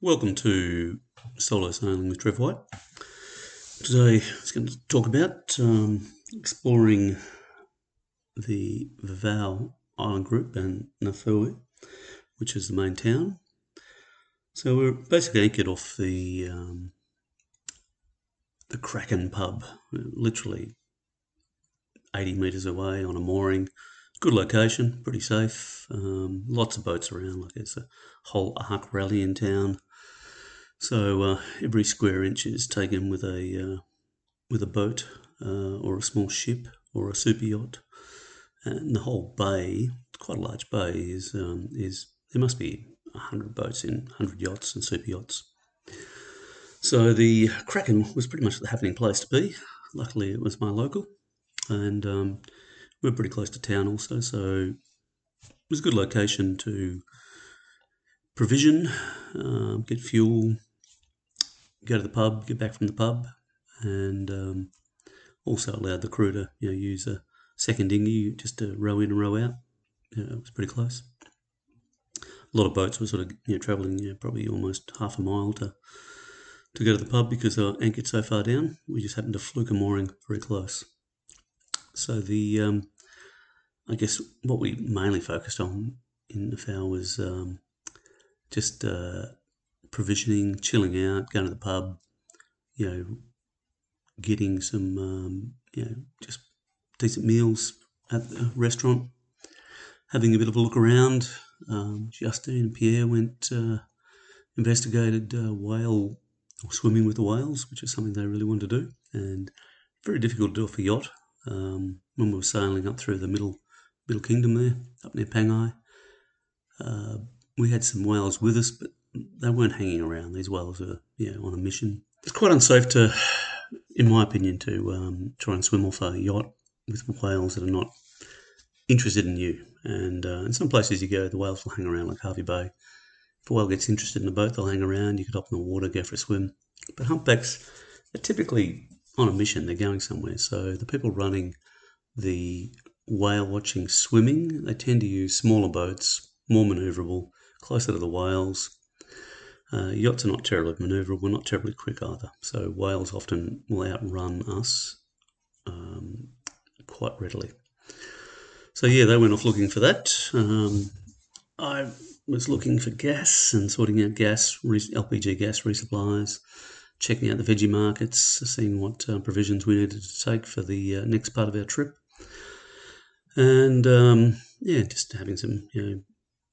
Welcome to Solo Sailing with Trev White. Today I'm going to talk about um, exploring the Vavau Island Group and Neiafu, which is the main town. So we're basically anchored off the um, the Kraken pub, literally 80 metres away on a mooring. Good location, pretty safe. Um, lots of boats around, like there's a whole arc rally in town. So uh, every square inch is taken with a uh, with a boat uh, or a small ship or a super yacht, and the whole bay, quite a large bay, is um, is there must be hundred boats in, hundred yachts and super yachts. So the Kraken was pretty much the happening place to be. Luckily, it was my local, and um, we we're pretty close to town also, so it was a good location to provision, uh, get fuel, go to the pub, get back from the pub, and um, also allowed the crew to you know use a second dinghy just to row in and row out. Yeah, it was pretty close. A lot of boats were sort of you know travelling you know, probably almost half a mile to to go to the pub because they were anchored so far down. We just happened to fluke a mooring very close. So the um, I guess what we mainly focused on in the foul was um, just uh, provisioning, chilling out, going to the pub, you know, getting some, um, you know, just decent meals at the restaurant, having a bit of a look around. Um, Justine and Pierre went, uh, investigated uh, whale or swimming with the whales, which is something they really wanted to do, and very difficult to do off a yacht. Um, when we were sailing up through the middle middle kingdom there, up near Pangai, uh, we had some whales with us, but they weren't hanging around. These whales were, yeah, on a mission. It's quite unsafe to, in my opinion, to um, try and swim off a yacht with whales that are not interested in you. And uh, in some places you go, the whales will hang around, like Hervey Bay. If a whale gets interested in a boat, they'll hang around. You could hop in the water, go for a swim. But humpbacks are typically on a mission. They're going somewhere. So the people running the whale watching swimming, they tend to use smaller boats, more manoeuvrable, closer to the whales, uh, yachts are not terribly manoeuvrable, not terribly quick either. So whales often will outrun us um, quite readily. So yeah, they went off looking for that. Um, I was looking for gas and sorting out gas, LPG gas resupplies, checking out the veggie markets, seeing what uh, provisions we needed to take for the uh, next part of our trip, and um, yeah, just having some you know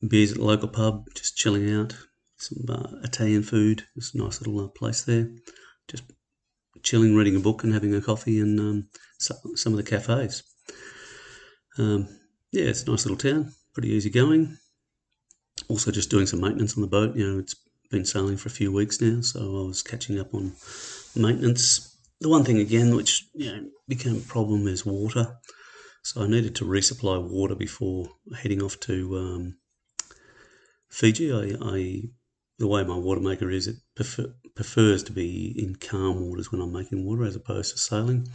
beers at the local pub, just chilling out, some uh, Italian food. It's a nice little uh, place there. Just chilling, reading a book, and having a coffee in um, some of the cafes. Um, yeah, it's a nice little town, pretty easy going. Also, just doing some maintenance on the boat. You know, it's been sailing for a few weeks now, so I was catching up on maintenance. The one thing again, which you know became a problem, is water. So I needed to resupply water before heading off to um, Fiji. I, I the way my water maker is, it prefer, prefers to be in calm waters when I'm making water as opposed to sailing.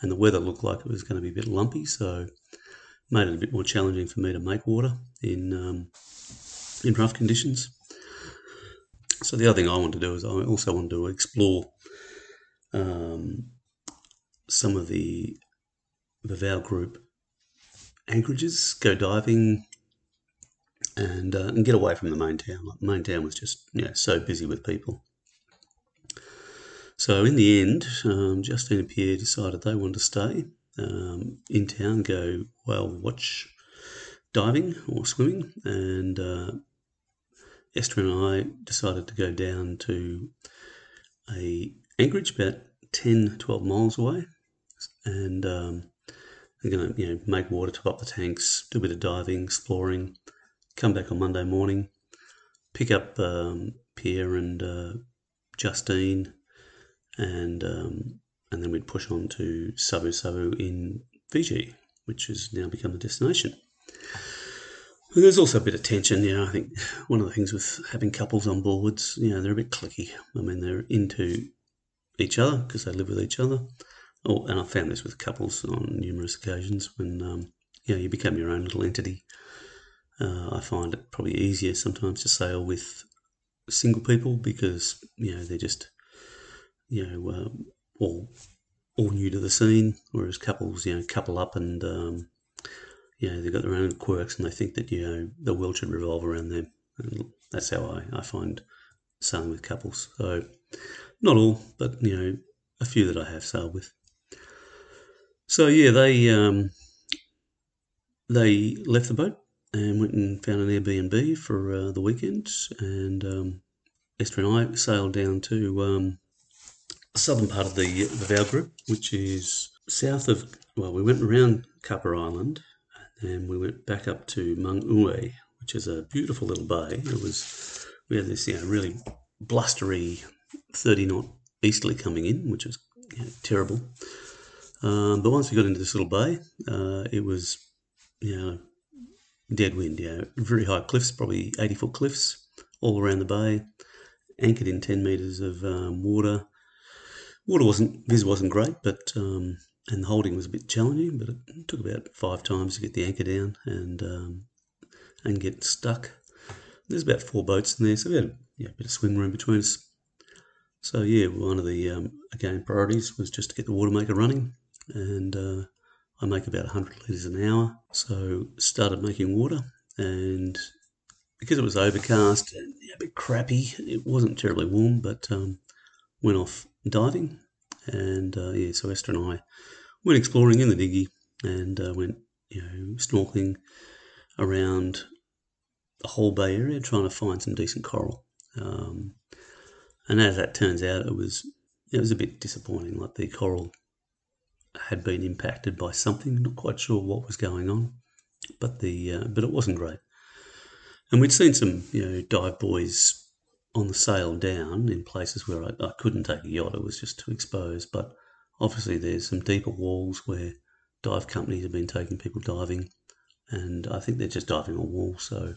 And the weather looked like it was going to be a bit lumpy, so made it a bit more challenging for me to make water in um, in rough conditions. So the other thing I want to do is I also want to explore um, some of the Vavau group anchorages, go diving, and uh, and get away from the main town. Like, main town was just you know, so busy with people. So in the end, um, Justine and Pierre decided they wanted to stay um, in town, go whale watch diving or swimming, and uh, Esther and I decided to go down to a anchorage about 10, 12 miles away, and um, they're going to you know make water, top up the tanks, do a bit of diving, exploring, come back on Monday morning, pick up um, Pierre and uh, Justine, and um, and then we'd push on to Savu Savu in Fiji, which has now become the destination. There's also a bit of tension, you know. I think one of the things with having couples on boards, you know, they're a bit clicky. I mean, they're into each other because they live with each other. Oh, and I've found this with couples on numerous occasions when um, you know you become your own little entity uh, I find it probably easier sometimes to sail with single people because you know they're just you know uh, all all new to the scene, whereas couples you know couple up and um, you know they've got their own quirks and they think that you know the world should revolve around them. And that's how I, I find sailing with couples. So not all, but you know a few that I have sailed with. So yeah, they um, they left the boat and went and found an Airbnb for uh, the weekend. And um, Esther and I sailed down to um, the southern part of the, Vow Group, which is south of, well, we went around Kapa Island and we went back up to Mungue, which is a beautiful little bay. It was, we had this, you know, really blustery 30 knot easterly coming in, which was you know, terrible. Um, but once we got into this little bay, uh, it was, you know, dead wind, yeah. Very high cliffs, probably 80 foot cliffs all around the bay, anchored in 10 metres of um, water. Water wasn't, viz wasn't great, but, um, and the holding was a bit challenging, but it took about five times to get the anchor down and, um, and get stuck. There's about four boats in there, so we had yeah, a bit of swing room between us. So yeah, one of the, um, again, priorities was just to get the water maker running and, uh, I make about 100 litres an hour. So started making water and because it was overcast and a bit crappy, it wasn't terribly warm, but um, went off diving. And uh, yeah, so Esther and I went exploring in the dinghy and uh, went, you know, snorkeling around the whole Bay Area trying to find some decent coral. Um, and as that turns out, it was it was a bit disappointing. Like the coral had been impacted by something. Not quite sure what was going on, but the uh, but it wasn't great. And we'd seen some you know dive boys on the sail down in places where I, I couldn't take a yacht; it was just too exposed. But obviously, there's some deeper walls where dive companies have been taking people diving, and I think they're just diving on walls. So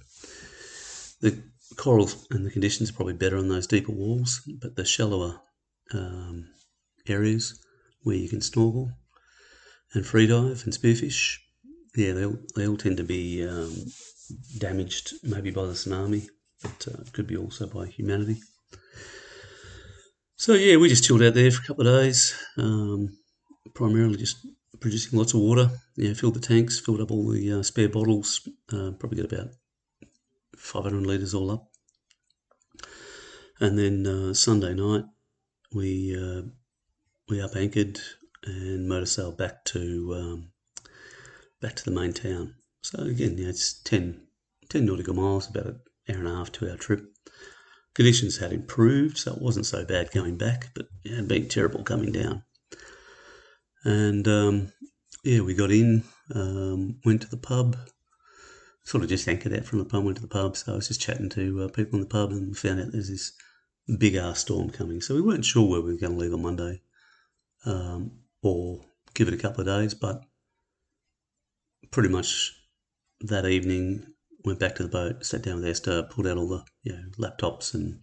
the corals and the conditions are probably better on those deeper walls, but the shallower um, areas where you can snorkel and freedive and spearfish, yeah, they all, they all tend to be um, damaged maybe by the tsunami, but uh, could be also by humanity. So yeah, we just chilled out there for a couple of days, um, primarily just producing lots of water. Yeah, filled the tanks, filled up all the uh, spare bottles. Uh, probably got about 500 litres all up. And then uh, Sunday night, we uh, we up anchored and motor sail back to um, back to the main town. So again, yeah, it's 10, 10 nautical miles, about an hour and a half, two hour trip. Conditions had improved, so it wasn't so bad going back, but it had been terrible coming down. And um, yeah, we got in, um, went to the pub, sort of just anchored out from the pub, went to the pub. So I was just chatting to uh, people in the pub and found out there's this big ass storm coming. So we weren't sure where we were going to leave on Monday. Um, or give it a couple of days. But pretty much that evening, went back to the boat, sat down with Esther, pulled out all the you know, laptops and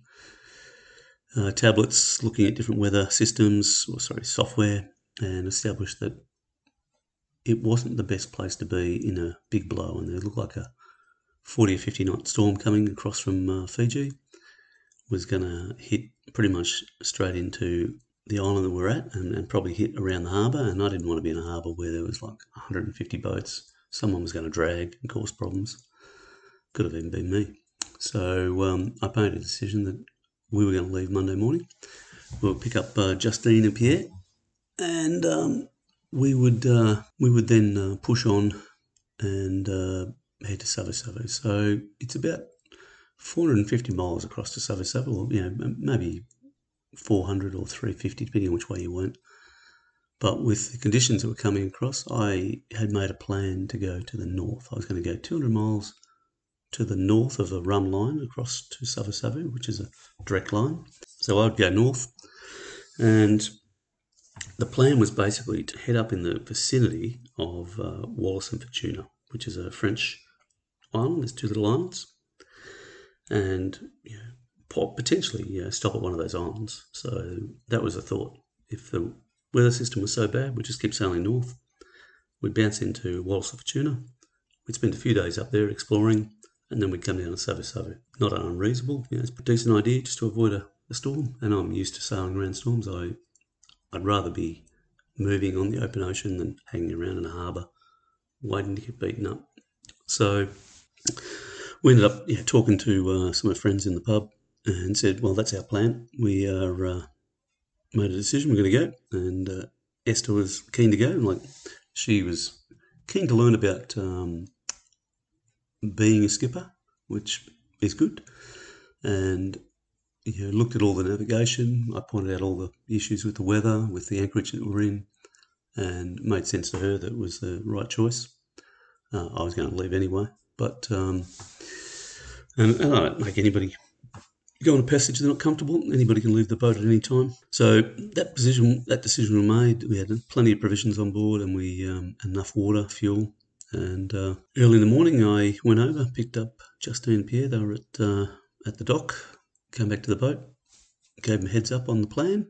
uh, tablets, looking at different weather systems, or sorry, software, and established that it wasn't the best place to be in a big blow, and there looked like a 40 or 50 knot storm coming across from uh, Fiji was going to hit pretty much straight into the island that we're at and, and probably hit around the harbour. And I didn't want to be in a harbour where there was like 150 boats. Someone was going to drag and cause problems. Could have even been me. So um, I made a decision that we were going to leave Monday morning. We'll pick up uh, Justine and Pierre, and um, we would uh, we would then uh, push on and uh, head to Savu Savu. So it's about 450 miles across to Savu Savu, or you know maybe 400 or 350, depending on which way you went. But with the conditions that were coming across, I had made a plan to go to the north. I was going to go 200 miles to the north of a rhumb line across to Savu, which is a direct line. So I'd go north, and the plan was basically to head up in the vicinity of uh, Wallis and Futuna, which is a French island. There's two little islands, and you know, potentially stop at one of those islands. So that was a thought. If the weather system was so bad, we'd just keep sailing north. We'd bounce into Wallis of Futuna. We'd spend a few days up there exploring and then we'd come down to Savu Savu. Not unreasonable, you know, it's a decent idea just to avoid a, a storm. And I'm used to sailing around storms. I, I'd rather be moving on the open ocean than hanging around in a harbour waiting to get beaten up. So we ended up yeah, talking to uh, some of my friends in the pub and said, well, that's our plan. We are uh, made a decision. We're going to go. And uh, Esther was keen to go. And like she was keen to learn about um, being a skipper, which is good. And you know, looked at all the navigation. I pointed out all the issues with the weather, with the anchorage that we're in, and made sense to her that it was the right choice. Uh, I was going to leave anyway, but um, and, and I don't make anybody go on a passage they're not comfortable. Anybody can leave the boat at any time. So that position, that decision was made. We had plenty of provisions on board, and we um, enough water, fuel. And uh, early in the morning, I went over, picked up Justine and Pierre. They were at uh, at the dock. Came back to the boat, gave them heads up on the plan,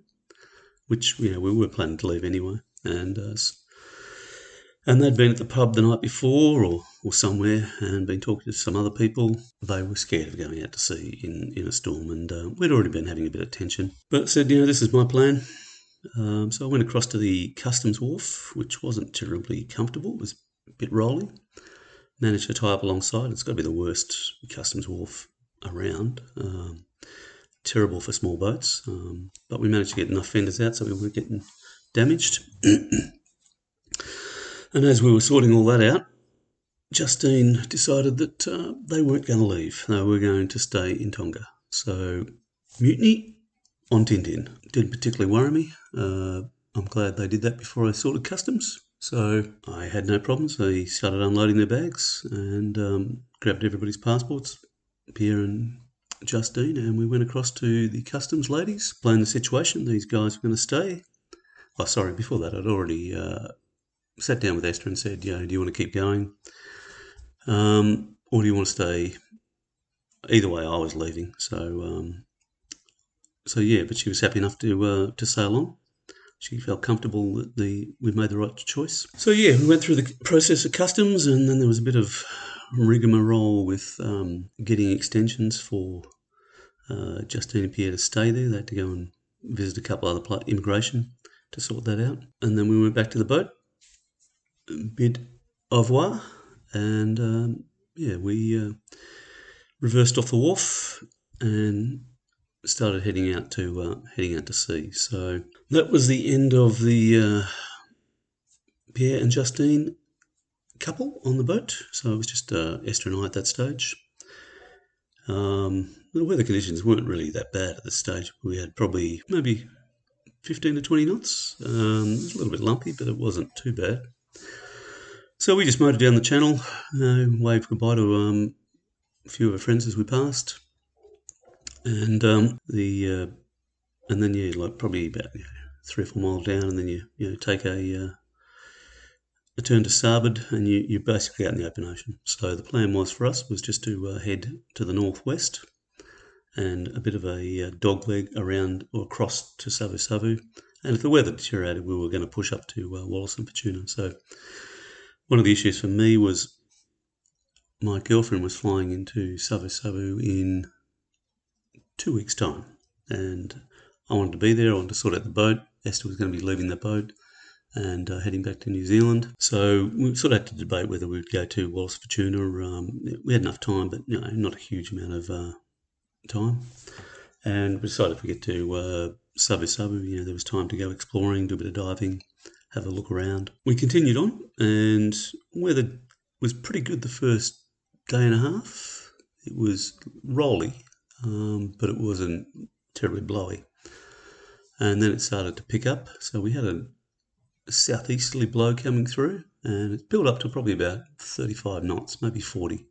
which you know we were planning to leave anyway. And uh, and they'd been at the pub the night before or, or somewhere and been talking to some other people. They were scared of going out to sea in, in a storm, and uh, we'd already been having a bit of tension. But said, you know, this is my plan. Um, so I went across to the customs wharf, which wasn't terribly comfortable. It was a bit rolling. Managed to tie up alongside. It's got to be the worst customs wharf around. Um, terrible for small boats, um, but we managed to get enough fenders out so we weren't getting damaged. And as we were sorting all that out, Justine decided that uh, they weren't going to leave. They were going to stay in Tonga. So, mutiny on Tintin didn't particularly worry me. Uh, I'm glad they did that before I sorted customs. So, I had no problems. They started unloading their bags and um, grabbed everybody's passports, Pierre and Justine, and we went across to the customs ladies, explained the situation. These guys were going to stay. Oh, sorry, before that, I'd already uh, sat down with Esther and said, you know, do you want to keep going? Um, or do you want to stay? Either way, I was leaving. So, um, so yeah, but she was happy enough to uh, to sail on. She felt comfortable that the we made the right choice. So yeah, we went through the process of customs, and then there was a bit of rigmarole with um, getting extensions for uh, Justine and Pierre to stay there. They had to go and visit a couple other immigration to sort that out, and then we went back to the boat bid au revoir, and um, yeah, we uh, reversed off the wharf and started heading out to uh, heading out to sea. So that was the end of the uh, Pierre and Justine couple on the boat. So it was just uh, Esther and I at that stage. Um, the weather conditions weren't really that bad at this stage. We had probably maybe 15 to 20 knots. Um, it was a little bit lumpy, but it wasn't too bad. So we just motored down the channel, uh, waved goodbye to um, a few of our friends as we passed, and um, the uh, and then yeah, like probably about you know, three or four miles down, and then you you know take a uh, a turn to starboard, and you you're basically out in the open ocean. So the plan was for us was just to uh, head to the northwest, and a bit of a uh, dog leg around or across to Savu Savu, and if the weather deteriorated, we were going to push up to uh, Wallis and Futuna. So one of the issues for me was my girlfriend was flying into Savu in two weeks' time, and I wanted to be there. I wanted to sort out the boat. Esther was going to be leaving the boat and uh, heading back to New Zealand. So we sort of had to debate whether we would go to Wallis Futuna. Um, we had enough time, but you know, not a huge amount of uh, time. And we decided if we get to uh, Savu Savu, you know, there was time to go exploring, do a bit of diving, have a look around. We continued on, and weather was pretty good the first day and a half. It was rolly, um, but it wasn't terribly blowy. And then it started to pick up, so we had a, a southeasterly blow coming through, and it built up to probably about 35 knots, maybe 40.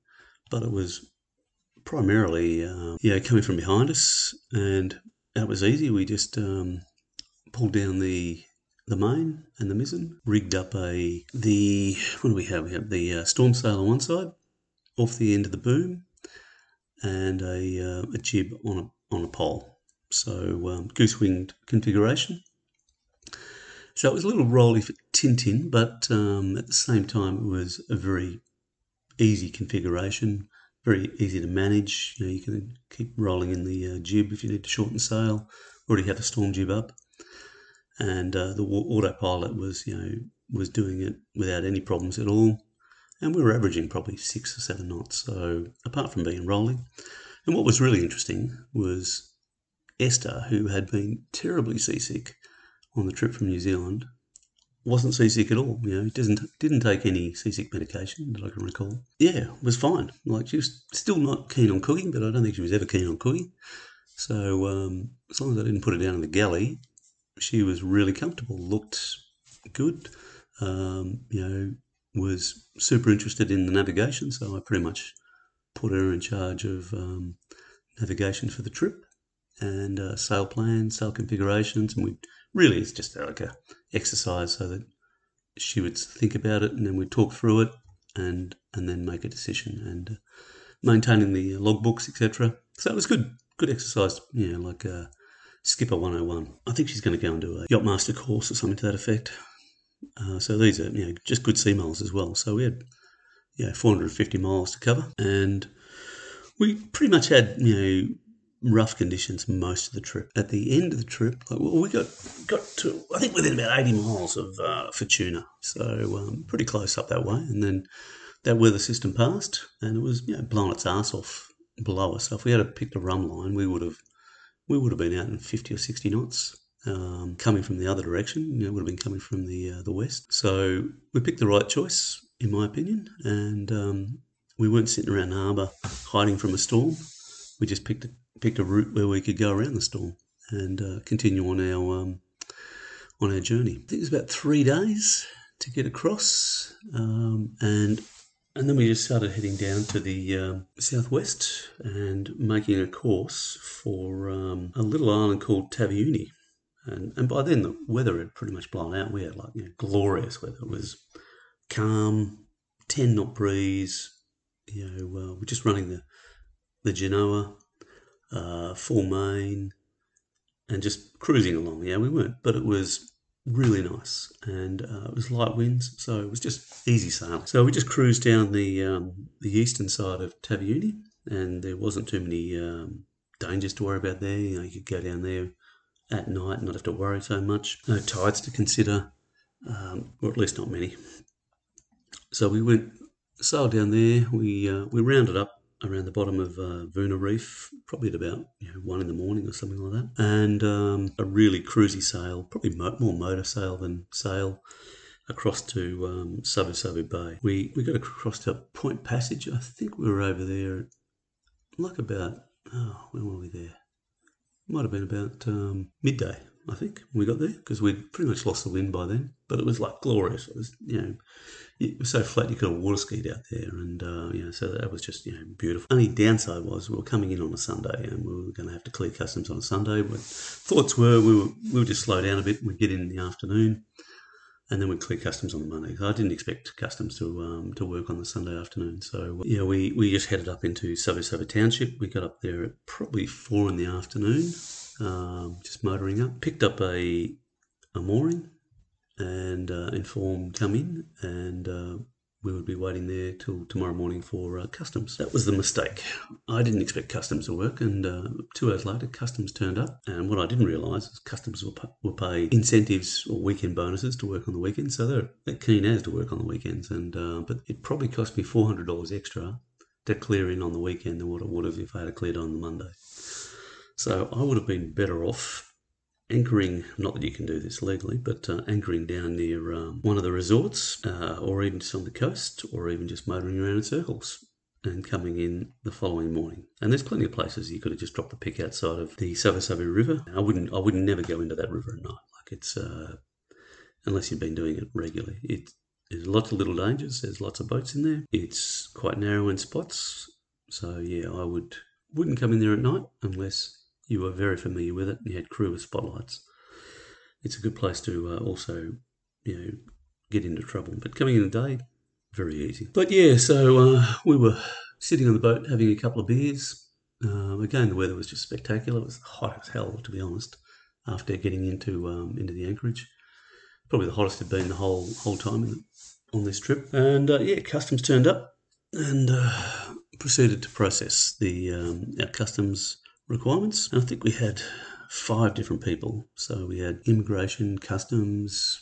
But it was primarily, uh, yeah, coming from behind us, and that was easy. We just um, pulled down the the main and the mizzen, rigged up a the what do we have? We have the uh, storm sail on one side, off the end of the boom, and a, uh, a jib on a on a pole. So um, goose winged configuration. So it was a little rolly for Tintin, but um, at the same time it was a very easy configuration. Very easy to manage. You know, you can keep rolling in the uh, jib if you need to shorten sail. Already have a storm jib up, and uh, the autopilot was you know was doing it without any problems at all. And we were averaging probably six or seven knots. So apart from being rolling, and what was really interesting was Esther, who had been terribly seasick on the trip from New Zealand, wasn't seasick at all. You know, doesn't didn't take any seasick medication that I can recall. Yeah, was fine. Like she was still not keen on cooking, but I don't think she was ever keen on cooking. So um, as long as I didn't put her down in the galley, she was really comfortable. Looked good. Um, you know, was super interested in the navigation, so I pretty much put her in charge of um, navigation for the trip and uh, sail plans, sail configurations, and we really it's just like a exercise so that she would think about it and then we'd talk through it and and then make a decision and uh, maintaining the logbooks etc. So it was good good exercise, you know, like uh, Skipper 101. I think she's going to go and do a Yachtmaster course or something to that effect. Uh, so these are you know just good sea miles as well. So we had yeah 450 miles to cover, and we pretty much had you know rough conditions most of the trip. At the end of the trip, we got got to I think within about eighty miles of uh, Futuna, so um, pretty close up that way. And then that weather system passed, and it was you know blowing its ass off below us. So if we had picked pick the rhumb line, we would have we would have been out in fifty or sixty knots. Um, coming from the other direction, you know, would have been coming from the uh, the west. So we picked the right choice, in my opinion, and um, we weren't sitting around the harbour hiding from a storm. We just picked a picked a route where we could go around the storm and uh, continue on our um, on our journey. I think it was about three days to get across, um, and and then we just started heading down to the um, southwest and making a course for um, a little island called Taveuni. And, and by then the weather had pretty much blown out. We had like you know, glorious weather. It was calm, ten knot breeze. You know, uh, we're just running the the Genoa uh, full main, and just cruising along. Yeah, we weren't, but it was really nice, and uh, it was light winds, so it was just easy sailing. So we just cruised down the um, the eastern side of Taveuni, and there wasn't too many um, dangers to worry about there. You know, you could go down there at night and not have to worry so much. No tides to consider, um, or at least not many. So we went sailed down there. We uh, we rounded up around the bottom of uh, Vuna Reef, probably at about you know, one in the morning or something like that. And um, a really cruisy sail, probably mo- more motor sail than sail, across to um, Savu Bay. We we got across to Point Passage. I think we were over there, like about oh, when were we there? Might have been about um, midday. I think we got there because we'd pretty much lost the wind by then. But it was like glorious. It was you know it was so flat you could have water skied out there, and uh, you know, so that was just you know beautiful. Only downside was we were coming in on a Sunday, and we were going to have to clear customs on a Sunday. But thoughts were we were we would just slow down a bit. We'd get in in the afternoon, and then we'd clear customs on the Monday. I didn't expect customs to um, to work on the Sunday afternoon. So yeah, we, we just headed up into Savu Savu Township. We got up there at probably four in the afternoon, um, just motoring up. Picked up a a mooring and uh, informed come in and uh, we would be waiting there till tomorrow morning for uh, customs. That was the mistake. I didn't expect customs to work, and uh, two hours later, customs turned up. And what I didn't realise is customs will, pay, will pay incentives or weekend bonuses to work on the weekends, so they're, they're keen as to work on the weekends. And uh, but it probably cost me four hundred dollars extra to clear in on the weekend than what it would have if I had cleared on the Monday. So I would have been better off anchoring, not that you can do this legally, but uh, anchoring down near um, one of the resorts, uh, or even just on the coast, or even just motoring around in circles and coming in the following morning. And there's plenty of places you could have just dropped the pick outside of the Savu River. I wouldn't, I would never go into that river at night. Like it's, uh, unless you've been doing it regularly. It, there's lots of little dangers. There's lots of boats in there. It's quite narrow in spots. So yeah, I would wouldn't come in there at night unless you were very familiar with it. You had crew with spotlights. It's a good place to uh, also, you know, get into trouble. But coming in the day, very easy. But yeah, so uh, we were sitting on the boat having a couple of beers. Um, again, the weather was just spectacular. It was hot as hell, to be honest. After getting into um, into the anchorage, probably the hottest it had been the whole whole time on this trip. And uh, yeah, customs turned up, and uh, proceeded to process the um, our customs requirements. And I think we had five different people. So we had immigration, customs,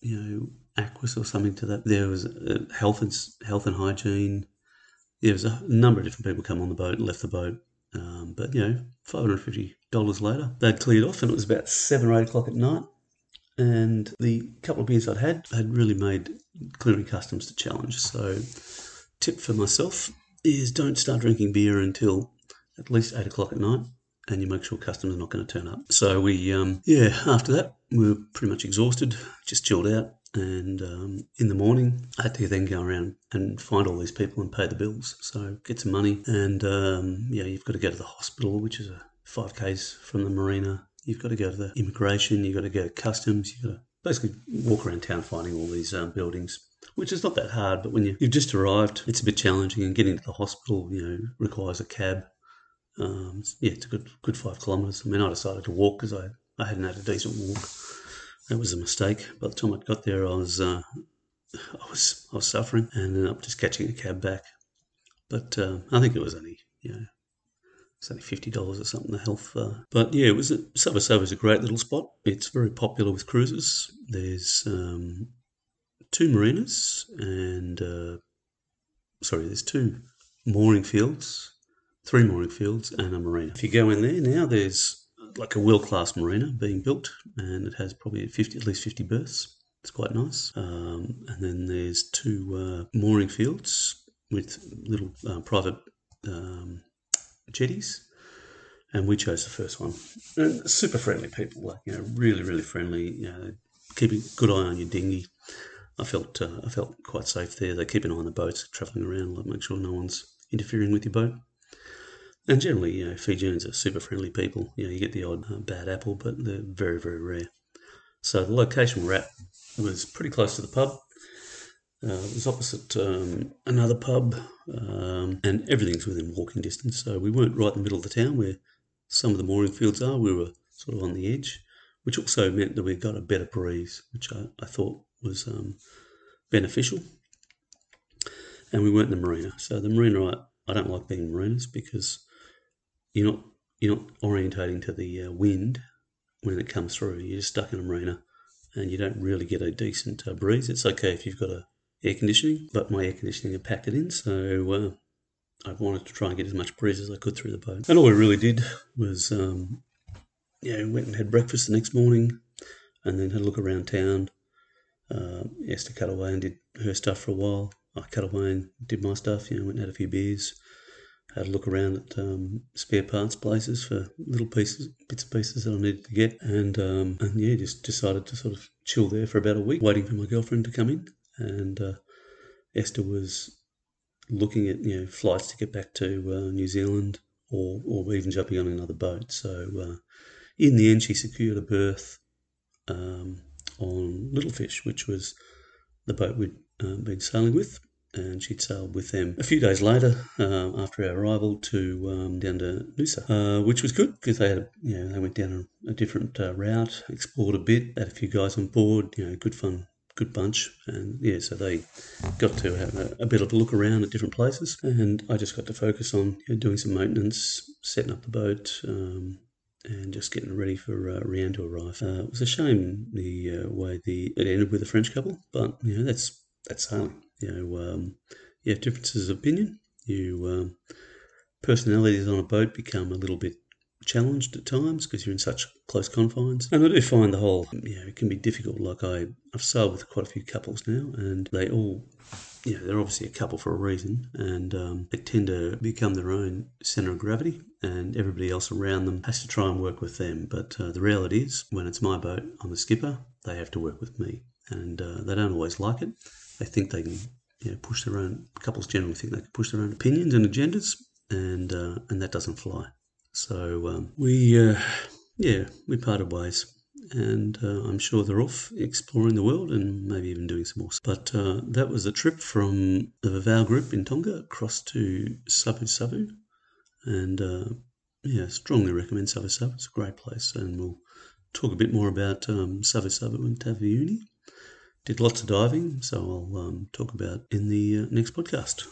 you know, Aquas or something to that. There was uh, health and health and hygiene. There was a number of different people come on the boat, left the boat. Um, but you know, five hundred fifty dollars later, they'd cleared off, and it was about seven or eight o'clock at night. And the couple of beers I'd had had really made clearing customs the challenge. So, tip for myself is don't start drinking beer until at least eight o'clock at night and you make sure customers are not going to turn up. So we, um, yeah, after that, we were pretty much exhausted, just chilled out. And um, in the morning, I had to then go around and find all these people and pay the bills. So get some money. And um, yeah, you've got to go to the hospital, which is a 5Ks from the marina. You've got to go to the immigration. You've got to go to customs. You've got to basically walk around town finding all these um, buildings which is not that hard. But when you, have just arrived, it's a bit challenging, and getting to the hospital, you know, requires a cab. Um, yeah, it's a good good five kilometres. I mean, I decided to walk because I, I hadn't had a decent walk. That was a mistake. By the time I got there, I was uh, I was I was suffering, and ended up just catching a cab back. But um, I think it was only you know it's only fifty dollars or something. The health, uh, but yeah, it was a, Savu Savu is a great little spot. It's very popular with cruisers. There's um, two marinas and uh, sorry, there's two mooring fields three mooring fields and a marina. If you go in there now, there's like a world class marina being built, and it has probably 50, at least 50 berths. It's quite nice. Um, and then there's two uh, mooring fields with little uh, private um, jetties. And we chose the first one. And super friendly people, like you know, really, really friendly. You know, keeping a good eye on your dinghy. I felt uh, I felt quite safe there. They keep an eye on the boats travelling around, like make sure no one's interfering with your boat. And generally, you know, Fijians are super friendly people. You know, you get the odd uh, bad apple, but they're very, very rare. So the location we're at was pretty close to the pub. Uh, it was opposite um, another pub, um, and everything's within walking distance. So we weren't right in the middle of the town where some of the mooring fields are. We were sort of on the edge, which also meant that we got a better breeze, which I, I thought was um, beneficial. And we weren't in the marina. So the marina, I, I don't like being in marinas because you're not you're not orientating to the uh, wind when it comes through. You're just stuck in a marina, and you don't really get a decent uh, breeze. It's okay if you've got a air conditioning, but my air conditioning had packed it in, so uh, I wanted to try and get as much breeze as I could through the boat. And all we really did was, um, yeah, went and had breakfast the next morning, and then had a look around town. Uh, Esther cut away and did her stuff for a while. I cut away and did my stuff. You know, went and had a few beers had a look around at um, spare parts places for little pieces, bits and pieces that I needed to get, and um, and yeah, just decided to sort of chill there for about a week, waiting for my girlfriend to come in. And uh, Esther was looking at you know flights to get back to uh, New Zealand, or or even jumping on another boat. So uh, in the end, she secured a berth um, on Little Fish, which was the boat we'd uh, been sailing with and she'd sailed with them a few days later uh, after our arrival to um, down to Noosa, uh, which was good because they had, you know, they went down a, a different uh, route, explored a bit, had a few guys on board, you know, good fun, good bunch, and yeah, so they got to have a, a bit of a look around at different places, and I just got to focus on you know, doing some maintenance, setting up the boat. Um, and just getting ready for uh, Rianne to arrive. Uh, it was a shame the uh, way the it ended with a French couple, but you know that's that's sailing you know, um, you have differences of opinion. You um, personalities on a boat become a little bit challenged at times because you're in such close confines. And I do find the whole, you know, it can be difficult. Like I, I've sailed with quite a few couples now, and they all, you know, they're obviously a couple for a reason, and um, they tend to become their own centre of gravity, and everybody else around them has to try and work with them. But uh, the reality is, when it's my boat, I'm the skipper. They have to work with me, and uh, they don't always like it they think they can you know, push their own couples generally think they can push their own opinions and agendas and uh, and that doesn't fly so um, we uh, yeah we parted ways and uh, I'm sure they're off exploring the world and maybe even doing some more. But uh, that was a trip from the Vavau group in Tonga across to Savu Savu, and uh, yeah, strongly recommend Savu Savu. It's a great place, and we'll talk a bit more about um, Savu Savu and Taveuni did lots of diving, so I'll um, talk about in the uh, next podcast.